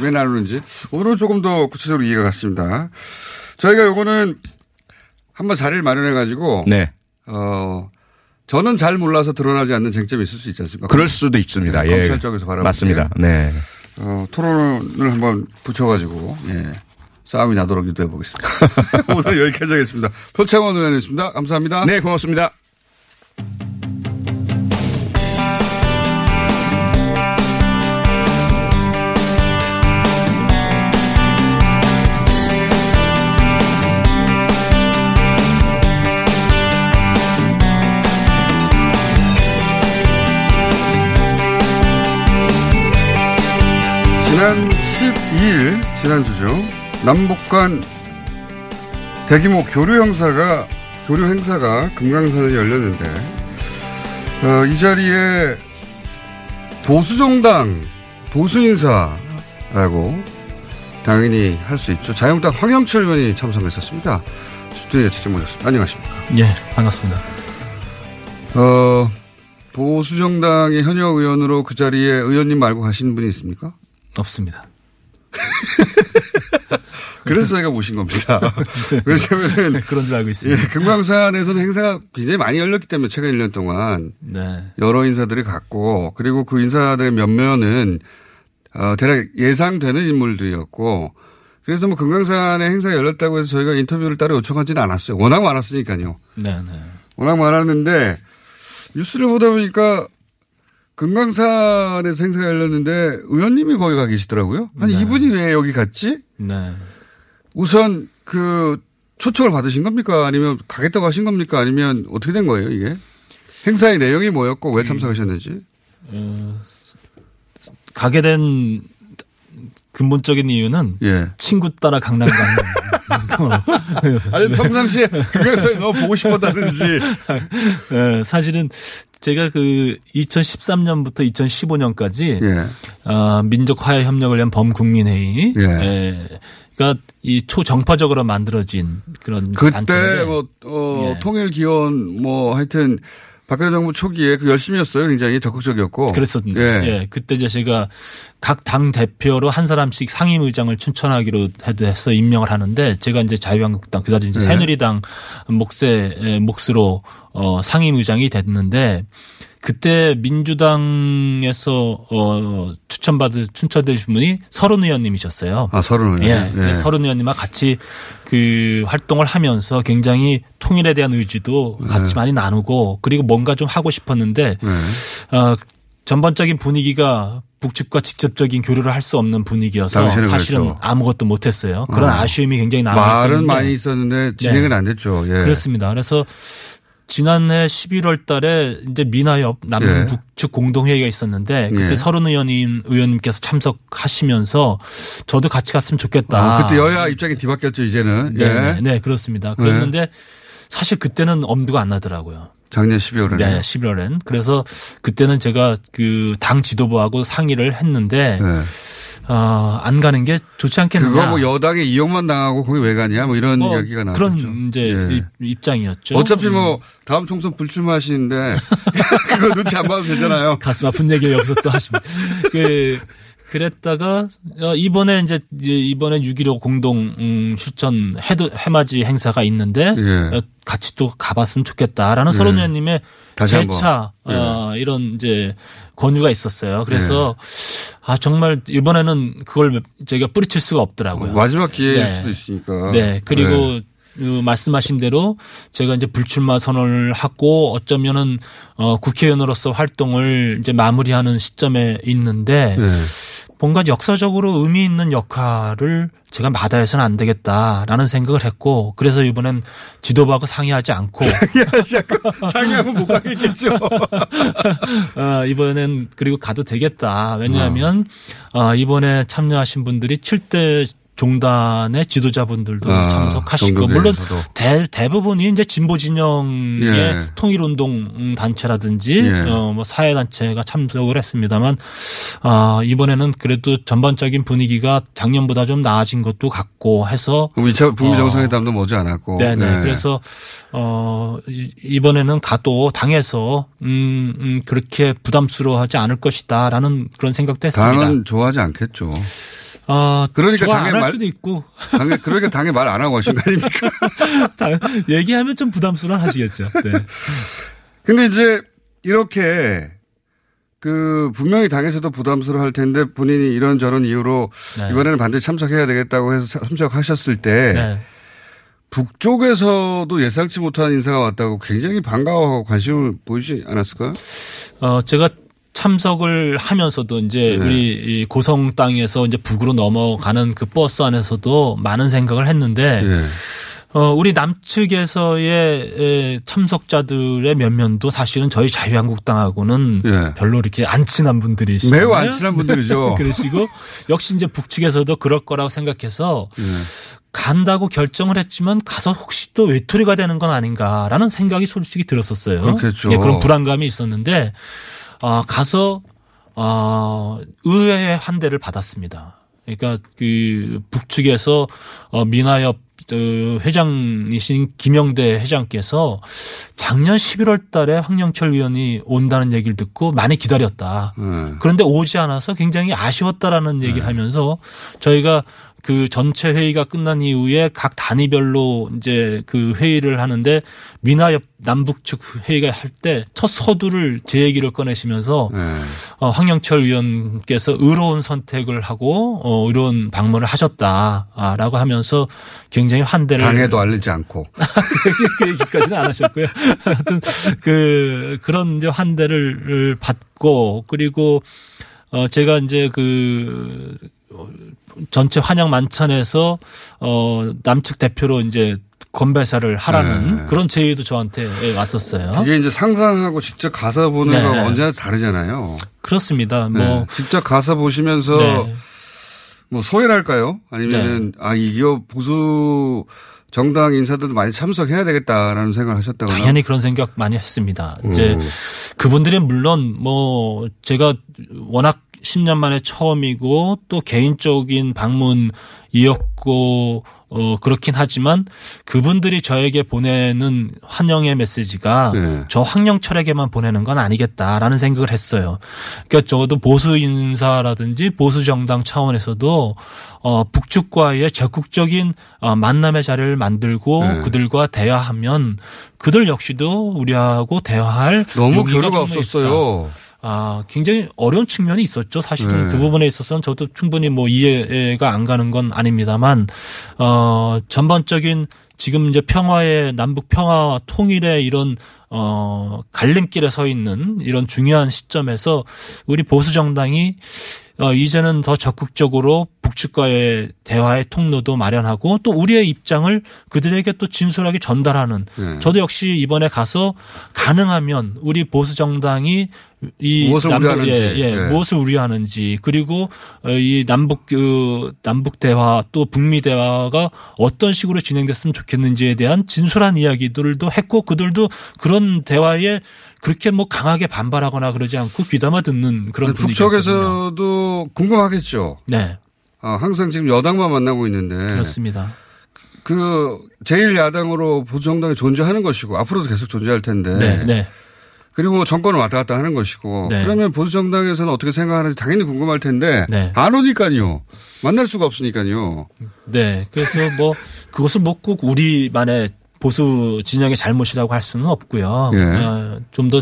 왜 나누는지. 오늘은 조금 더 구체적으로 이해가 갔습니다. 저희가 요거는 한번 자리를 마련해가지고 네. 어, 저는 잘 몰라서 드러나지 않는 쟁점이 있을 수 있지 않습니까? 그럴 수도 있습니다. 네, 예. 검찰 쪽에서 바라보기에. 맞습니다. 네. 어, 토론을 한번 붙여가지고, 예. 싸움이 나도록 유도해 보겠습니다. 오늘 여기까지 하겠습니다. 표창원 의원이었습니다. 감사합니다. 네, 고맙습니다. 지난 12일, 지난주죠. 남북 간 대규모 교류 행사가, 교류 행사가 금강산에 열렸는데, 어, 이 자리에 보수정당, 보수인사라고 당연히 할 수 있죠. 자유한국당 황영철 의원이 참석했었습니다. 스튜디오에 직접 모셨습니다. 안녕하십니까. 예, 반갑습니다. 어, 보수정당의 현역 의원으로 그 자리에 의원님 말고 가시는 분이 있습니까? 없습니다. 그래서 저희가 모신 겁니다. 왜냐면은. 그런 줄 알고 있습니다. 예, 금강산에서는 행사가 굉장히 많이 열렸기 때문에 최근 1년 동안. 네. 여러 인사들이 갔고, 그리고 그 인사들의 몇몇은, 어, 대략 예상되는 인물들이었고, 그래서 뭐 금강산에 행사가 열렸다고 해서 저희가 인터뷰를 따로 요청하지는 않았어요. 워낙 많았으니까요. 네, 네. 워낙 많았는데, 뉴스를 보다 보니까 금강산에서 행사가 열렸는데 의원님이 거기 가 계시더라고요. 아니 네. 이분이 왜 여기 갔지? 네. 우선 그 초청을 받으신 겁니까? 아니면 가겠다고 하신 겁니까? 아니면 어떻게 된 거예요, 이게? 행사의 내용이 뭐였고 왜 참석하셨는지? 어, 가게 된 근본적인 이유는 예. 친구 따라 강남 가는 아니 평상시에 그래서 너무 보고 싶었다든지. 예, 사실은 제가 그 2013년부터 2015년까지 예. 어, 민족 화해 협력을 위한 범국민회의 예. 예. 그러니까 이 초정파적으로 만들어진 그런 그때 단체인데 뭐 어, 예. 통일 기원 뭐 하여튼 박근혜 정부 초기에 그 열심히 했어요. 굉장히 적극적이었고. 그랬었는데 예. 예. 그때 이제 제가 각 당 대표로 한 사람씩 상임의장을 추천하기로 해서 임명을 하는데 제가 이제 자유한국당 그다지 이제 예. 새누리당 몫에 예, 몫으로 어 상임의장이 됐는데 그때 민주당에서 어 추천받은 추천되신 분이 서른 의원님이셨어요. 아, 서른 의원. 예, 예. 서른 의원님과 같이 그 활동을 하면서 굉장히 통일에 대한 의지도 같이 네. 많이 나누고 그리고 뭔가 좀 하고 싶었는데 네. 어, 전반적인 분위기가 북측과 직접적인 교류를 할 수 없는 분위기여서 사실은 그랬죠. 아무것도 못했어요. 그런 어. 아쉬움이 굉장히 남아 말은 있었는데 많이 있었는데 진행은 안 됐죠. 예. 그렇습니다. 그래서 지난해 11월 달에 이제 미나협 예. 남북 측 공동회의가 있었는데 그때 예. 서른 의원님 의원님께서 참석하시면서 저도 같이 갔으면 좋겠다. 아, 그때 여야 입장이 뒤바뀌었죠, 이제는. 네, 예. 네, 네, 그렇습니다. 그랬는데 사실 그때는 엄두가 안 나더라고요. 작년 12월에. 네, 11월엔. 그래서 그때는 제가 그 당 지도부하고 상의를 했는데 네. 어, 안 가는 게 좋지 않겠느냐. 그거 뭐 여당에 이용만 당하고 거기 왜 가냐 뭐 이런 뭐 이야기가 나왔죠. 그런 이제 예. 입- 입장이었죠. 어차피 뭐 다음 총선 불출마하시는데 그거 눈치 안 봐도 되잖아요. 가슴 아픈 얘기 여기서 또 하시면 그 그랬다가 어, 이번에 이제 이번에 6.15 공동 음, 실천 해도 해맞이 행사가 있는데 예. 어, 같이 또 가봤으면 좋겠다라는 예. 서른 의원님의. 재차 어, 이런 이제 권유가 있었어요. 그래서 아 정말 이번에는 그걸 저희가 뿌리칠 수가 없더라고요. 마지막 기회일 네. 수도 있으니까. 네. 그리고 네. 그 말씀하신 대로 제가 이제 불출마 선언을 하고 어쩌면은 어 국회의원으로서 활동을 이제 마무리하는 시점에 있는데 네. 뭔가 역사적으로 의미 있는 역할을 제가 마다해서는 안 되겠다라는 생각을 했고 그래서 이번엔 지도부하고 상의하지 않고 상의하면 못 가겠겠죠. 어, 이번엔 그리고 가도 되겠다. 왜냐하면 어, 이번에 참여하신 분들이 7대 종단의 지도자분들도 아, 참석하시고 물론. 대, 대부분이 이제 진보 진영의 예. 통일 운동 단체라든지 예. 어, 뭐 사회 단체가 참석을 했습니다만 아 이번에는 그래도 전반적인 분위기가 작년보다 좀 나아진 것도 같고 해서 그럼 2차 북미 어, 정상회담도 머지 않았고. 네네. 네. 그래서 어 이- 이번에는 가도 당에서 음, 음 그렇게 부담스러워하지 않을 것이다라는 그런 생각도 했습니다. 당은 좋아하지 않겠죠. 어, 그러니까 안할 말- 수도 있고 당에 그러니까 당에 말 안 하고 하신 거 아닙니까? 당- 얘기하면 좀 부담스러워 하시겠죠. 네. 근데 이제 이렇게 그 분명히 당에서도 부담스러워 할 텐데 본인이 이런저런 이유로 네. 이번에는 반드시 참석해야 되겠다고 해서 참석하셨을 때 네. 북쪽에서도 예상치 못한 인사가 왔다고 굉장히 반가워하고 관심을 보이지 않았을까요? 어, 제가 참석을 하면서도 이제 네. 우리 이 고성 땅에서 이제 북으로 넘어가는 그 버스 안에서도 많은 생각을 했는데 예. 어, 우리 남측에서의 에, 참석자들의 면면도 사실은 저희 자유한국당하고는 예. 별로 이렇게 안 친한 분들이시잖아요. 매우 안 친한 분들이죠. 그러시고 역시 이제 북측에서도 그럴 거라고 생각해서 예. 간다고 결정을 했지만 가서 혹시 또 외톨이가 되는 건 아닌가라는 생각이 솔직히 들었었어요. 그렇겠죠. 예, 그런 불안감이 있었는데 아, 가서 아, 의외의 환대를 받았습니다. 그러니까 그 북측에서 어, 민하협 어, 회장이신 김영대 회장께서 작년 11월 달에 황영철 의원이 온다는 얘기를 듣고 많이 기다렸다. 예. 그런데 오지 않아서 굉장히 아쉬웠다라는 얘기를 하면서 저희가 그 전체 회의가 끝난 이후에 각 단위별로 이제 그 회의를 하는데 미나협 남북 측 회의가 할 때 첫 서두를 제 얘기를 꺼내시면서 예. 어, 황영철 의원께서 의로운 선택을 하고 어, 의로운 방문을 하셨다라고 하면서 굉장히 환대를 당에도 알리지 않고. 그 얘기까지는 안 하셨고요. 하여튼 그 그런 이제 환대를 받고 그리고 어 제가 이제 그 어, 전체 환영 만찬에서 어 남측 대표로 이제 건배사를 하라는 네. 그런 제의도 저한테 왔었어요. 이게 이제 상상하고 직접 가서 보는 네. 거 언제나 다르잖아요. 그렇습니다. 네. 뭐 직접 가서 보시면서 네. 뭐 소외랄까요? 아니면은 아 이거 보수 정당 인사들도 많이 참석해야 되겠다라는 생각을 하셨다거나 당연히 그런 생각 많이 했습니다. 이제 음. 그분들이 물론 뭐 제가 워낙 10년 만에 처음이고 또 개인적인 방문이었고 어 그렇긴 하지만 그분들이 저에게 보내는 환영의 메시지가 네. 저 황영철에게만 보내는 건 아니겠다라는 생각을 했어요. 그러니까 적어도 보수 인사라든지 보수 정당 차원에서도 어 북측과의 적극적인 어 만남의 자리를 만들고 네. 그들과 대화하면 그들 역시도 우리하고 대화할 너무 교류가 없었어요. 있다. 아, 굉장히 어려운 측면이 있었죠. 사실은 네. 그 부분에 있어서는 저도 충분히 뭐 이해가 안 가는 건 아닙니다만, 어, 전반적인 지금 이제 평화의 남북 평화와 통일의 이런 어 갈림길에 서 있는 이런 중요한 시점에서 우리 보수 정당이 어 이제는 더 적극적으로 북측과의 대화의 통로도 마련하고 또 우리의 입장을 그들에게 또 진솔하게 전달하는 네. 저도 역시 이번에 가서 가능하면 우리 보수 정당이 이 무엇을 우려하는지. 예, 예, 네. 무엇을 우려하는지 그리고 어, 이 남북 그 남북 대화 또 북미 대화가 어떤 식으로 진행됐으면 좋겠는지에 대한 진솔한 이야기들도 했고 그들도 그런 대화에 그렇게 뭐 강하게 반발하거나 그러지 않고 귀담아 듣는 그런 분위기였거든요. 북쪽에서도 궁금하겠죠. 네. 아, 항상 지금 여당만 만나고 있는데 그렇습니다. 그 제일 야당으로 보수 정당이 존재하는 것이고 앞으로도 계속 존재할 텐데. 네, 네. 그리고 뭐 정권을 왔다 갔다 하는 것이고. 네. 그러면 보수 정당에서는 어떻게 생각하는지 당연히 궁금할 텐데 네. 안 오니까요. 만날 수가 없으니까요. 네. 그래서 뭐 그것을 뭐꼭 우리만의 보수 진영의 잘못이라고 할 수는 없고요. 예. 어, 좀더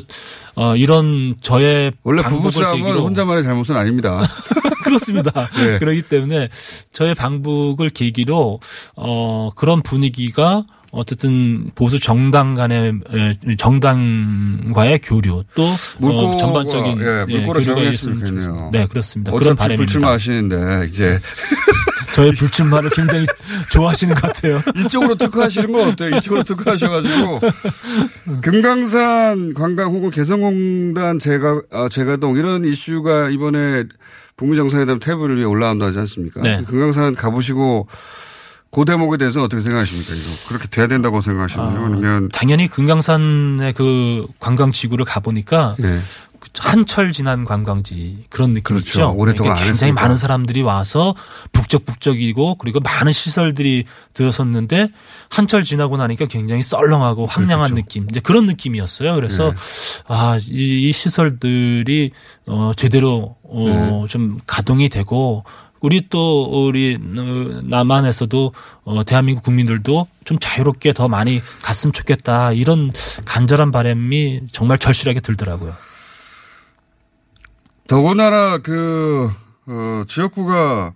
어, 이런 저의 원래 부부싸움은 혼자만의 잘못은 아닙니다. 그렇습니다. 네. 그렇기 때문에 저의 방북을 계기로 어 그런 분위기가 어쨌든 보수 정당 간의 에, 정당과의 교류 또 물꼬가, 어, 전반적인 예, 물꼬를 교류가 정했으면 있으면 좋겠네요. 네, 그렇습니다. 그런 바람입니다. 불출마하시는데 이제 저의 불출마를 굉장히 좋아하시는 것 같아요. 이쪽으로 특화하시는 건 어때요? 이쪽으로 특화하셔가지고 금강산 관광 혹은 개성공단 재가 아, 재가동 이런 이슈가 이번에 북미 정상회담 테이블 위에 올라온다 하지 않습니까? 네. 금강산 가보시고 그 대목에 대해서 어떻게 생각하십니까? 이거 그렇게 돼야 된다고 생각하시나요? 아니면 당연히 금강산의 그 관광 지구를 가보니까 예. 한철 지난 관광지 그런 느낌이 그렇죠. 오랫동안 그러니까 안 굉장히. 많은 사람들이 와서 북적북적이고 그리고 많은 시설들이 들어섰는데 한철 지나고 나니까 굉장히 썰렁하고 황량한 느낌 이제 그런 느낌이었어요. 그래서 네. 아, 이, 이 시설들이 어 제대로 네. 어좀 가동이 되고 우리 또 우리 어, 남한에서도 어 대한민국 국민들도 좀 자유롭게 더 많이 갔으면 좋겠다 이런 간절한 바람이 정말 절실하게 들더라고요. 더군다나 그 어, 지역구가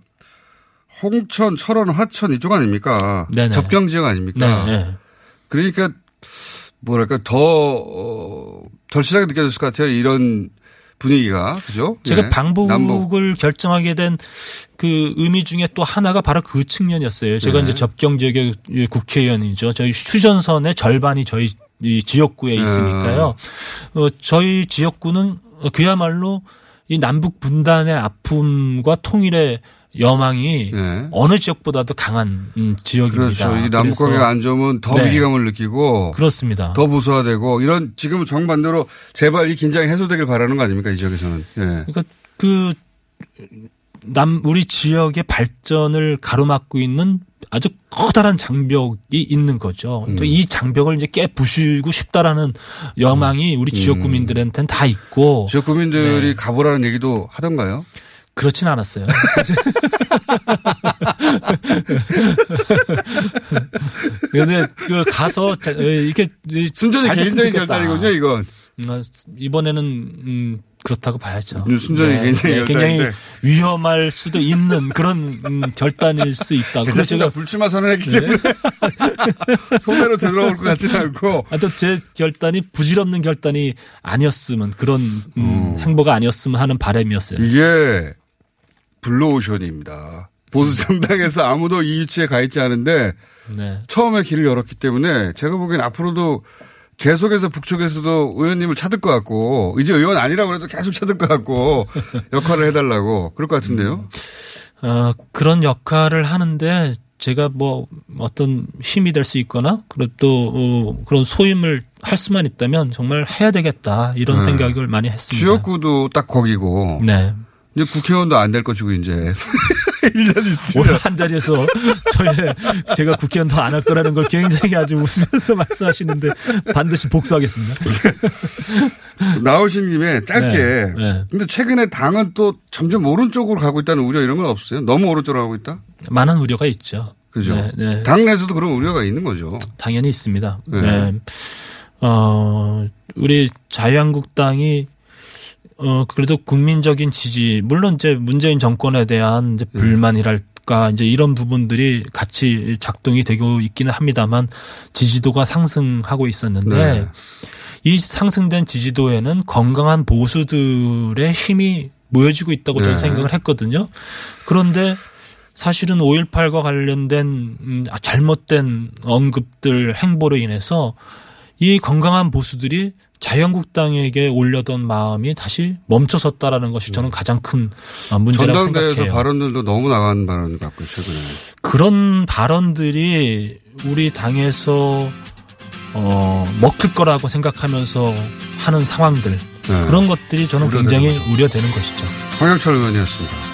홍천, 철원, 화천 이쪽 아닙니까? 네네. 접경 지역 아닙니까? 네, 네. 그러니까 뭐랄까 더 어, 절실하게 느껴졌을 것 같아요. 이런 분위기가 그죠? 제가 네. 방북을 남북. 결정하게 된 그 의미 중에 또 하나가 바로 그 측면이었어요. 제가 네. 이제 접경 지역의 국회의원이죠. 저희 휴전선의 절반이 저희 이 지역구에 네. 있으니까요. 어, 저희 지역구는 그야말로 이 남북 분단의 아픔과 통일의 여망이 어느 지역보다도 강한 음, 지역입니다. 네. 그렇죠. 이 관계가 안 좋으면 더 네. 위기감을 느끼고 그렇습니다. 더 무소화되고 이런 지금 정반대로 제발 이 긴장이 해소되길 바라는 거 아닙니까 이 지역에서는. 예. 그러니까 그 남 우리 지역의 발전을 가로막고 있는 아주 커다란 장벽이 있는 거죠. 음. 또이 장벽을 이제 깨 부수고 싶다라는 여망이 우리 지역 음. 구민들한테는 다 있고 지역 구민들이 네. 가보라는 얘기도 하던가요? 그렇진 않았어요. 근데 그 가서 자- 이렇게 순전히 개인적인. 결단이군요, 이건. 음, 이번에는 음, 그렇다고 봐야죠. 음, 순전히 개인적인 굉장히 결단인데. 위험할 수도 있는 그런 음, 결단일 수 있다. 그래서 괜찮습니다. 불출마 선언했기 네. 때문에 손해로 되돌아올 것 같지는 않고. 하여튼 제 결단이 부질없는 결단이 아니었으면 그런 음, 행보가 아니었으면 하는 바람이었어요. 이게 블루오션입니다. 보수 정당에서 아무도 이 위치에 가 있지 않은데 네. 처음에 길을 열었기 때문에 제가 보기엔 앞으로도 계속해서 북쪽에서도 의원님을 찾을 것 같고 이제 의원 아니라고 해도 계속 찾을 것 같고 역할을 해달라고 그럴 것 같은데요. 어, 그런 역할을 하는데 제가 뭐 어떤 힘이 될 수 있거나 그리고 또 어, 그런 소임을 할 수만 있다면 정말 해야 되겠다 이런 네. 생각을 많이 했습니다. 지역구도 딱 거기고 네. 이제 국회의원도 안 될 것이고 이제 1년 있으면 오늘 한 자리에서 저의 제가 국회의원 더 안 할 거라는 걸 굉장히 아주 웃으면서 말씀하시는데 반드시 복수하겠습니다. 나오신 김에 짧게. 네, 네. 근데 최근에 당은 또 점점 오른쪽으로 가고 있다는 우려 이런 건 없어요? 너무 오른쪽으로 가고 있다? 많은 우려가 있죠. 그죠? 네, 네. 당내에서도 그런 우려가 있는 거죠. 당연히 있습니다. 네. 네. 어, 우리 자유한국당이 어, 그래도 국민적인 지지, 물론 이제 문재인 정권에 대한 이제 불만이랄까, 이제 이런 부분들이 같이 작동이 되고 있기는 합니다만 지지도가 상승하고 있었는데 네. 이 상승된 지지도에는 건강한 보수들의 힘이 모여지고 있다고 저는 네. 생각을 했거든요. 그런데 사실은 5.18과 관련된 음, 아, 잘못된 언급들 행보로 인해서 이 건강한 보수들이 자유한국당에게 올려던 마음이 다시 멈춰섰다라는 것이 저는 가장 큰 어, 문제라고 전당대회에서 생각해요. 발언들도 너무 나간 발언 같고 최근에. 그런 발언들이 우리 당에서 어, 먹힐 거라고 생각하면서 하는 상황들 네. 그런 것들이 저는 우려되는 굉장히. 우려되는 것이죠. 황영철 의원이었습니다.